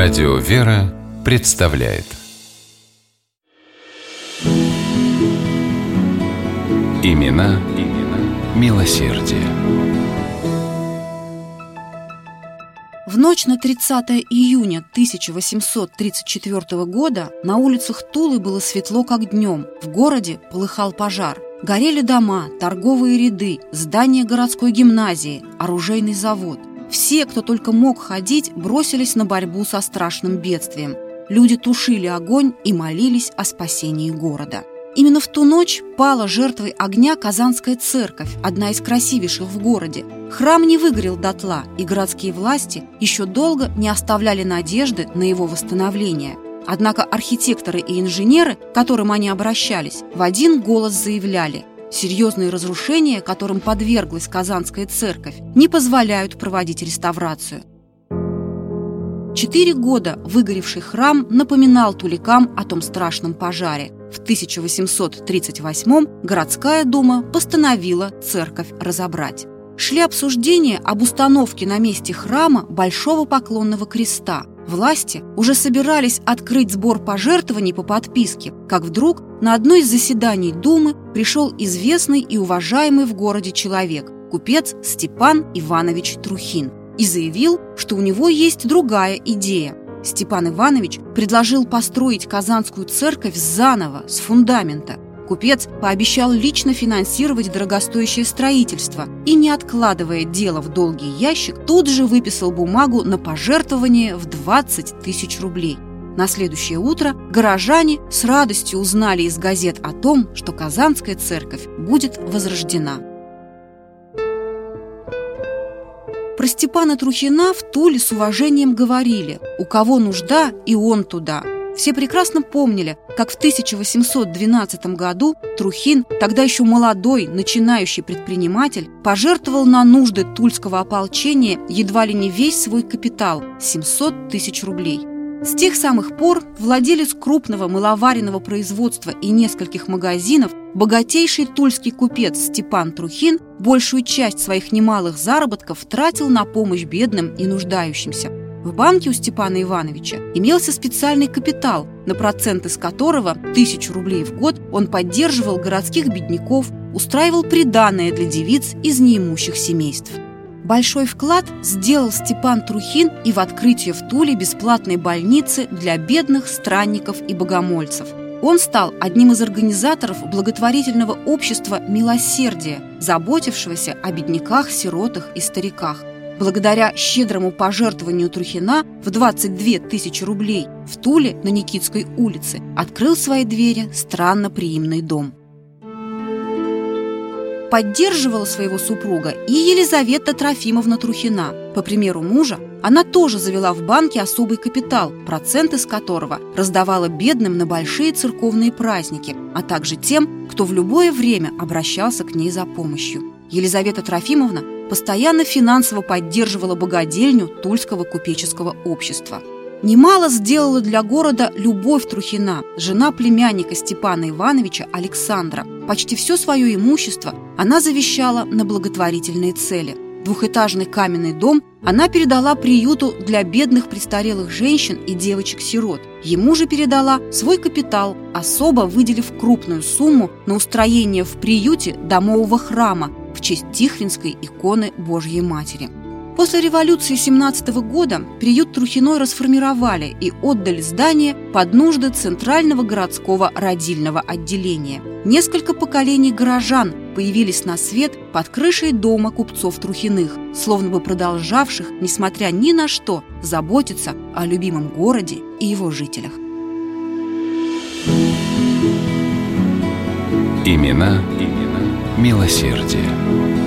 Радио «Вера» представляет Имена, имена милосердие. В ночь на 30 июня 1834 года на улицах Тулы было светло, как днем. В городе полыхал пожар. Горели дома, торговые ряды, здание городской гимназии, оружейный завод. Все, кто только мог ходить, бросились на борьбу со страшным бедствием. Люди тушили огонь и молились о спасении города. Именно в ту ночь пала жертвой огня Казанская церковь, одна из красивейших в городе. Храм не выгорел дотла, и городские власти еще долго не оставляли надежды на его восстановление. Однако архитекторы и инженеры, к которым они обращались, в один голос заявляли – Серьезные разрушения, которым подверглась Казанская церковь, не позволяют проводить реставрацию. Четыре года выгоревший храм напоминал туликам о том страшном пожаре. В 1838 городская дума постановила церковь разобрать. Шли обсуждения об установке на месте храма Большого Поклонного Креста. Власти уже собирались открыть сбор пожертвований по подписке, как вдруг на одно из заседаний Думы пришел известный и уважаемый в городе человек, купец Степан Иванович Трухин, и заявил, что у него есть другая идея. Степан Иванович предложил построить Казанскую церковь заново, с фундамента. Купец пообещал лично финансировать дорогостоящее строительство и, не откладывая дело в долгий ящик, тут же выписал бумагу на пожертвование в 20 тысяч рублей. На следующее утро горожане с радостью узнали из газет о том, что Казанская церковь будет возрождена. Про Степана Трухина в Туле с уважением говорили «У кого нужда, и он туда». Все прекрасно помнили, как в 1812 году Трухин, тогда еще молодой, начинающий предприниматель, пожертвовал на нужды тульского ополчения едва ли не весь свой капитал – 700 тысяч рублей – с тех самых пор владелец крупного мыловаренного производства и нескольких магазинов, богатейший тульский купец Степан Трухин большую часть своих немалых заработков тратил на помощь бедным и нуждающимся. В банке у Степана Ивановича имелся специальный капитал, на проценты с которого тысячу рублей в год он поддерживал городских бедняков, устраивал приданное для девиц из неимущих семейств. Большой вклад сделал Степан Трухин и в открытие в Туле бесплатной больницы для бедных странников и богомольцев. Он стал одним из организаторов благотворительного общества «Милосердие», заботившегося о бедняках, сиротах и стариках. Благодаря щедрому пожертвованию Трухина в 22 тысячи рублей в Туле на Никитской улице открыл свои двери странно-приимный дом. Поддерживала своего супруга и Елизавета Трофимовна Трухина. По примеру мужа, она тоже завела в банке особый капитал, проценты с которого раздавала бедным на большие церковные праздники, а также тем, кто в любое время обращался к ней за помощью. Елизавета Трофимовна постоянно финансово поддерживала богадельню Тульского купеческого общества – Немало сделала для города Любовь Трухина, жена племянника Степана Ивановича Александра. Почти все свое имущество она завещала на благотворительные цели. Двухэтажный каменный дом она передала приюту для бедных престарелых женщин и девочек-сирот. Ему же передала свой капитал, особо выделив крупную сумму на устроение в приюте домового храма в честь Тихвинской иконы Божьей Матери. После революции 17 года приют Трухиной расформировали и отдали здание под нужды Центрального городского родильного отделения. Несколько поколений горожан появились на свет под крышей дома купцов Трухиных, словно бы продолжавших, несмотря ни на что, заботиться о любимом городе и его жителях. Имена, имена милосердие.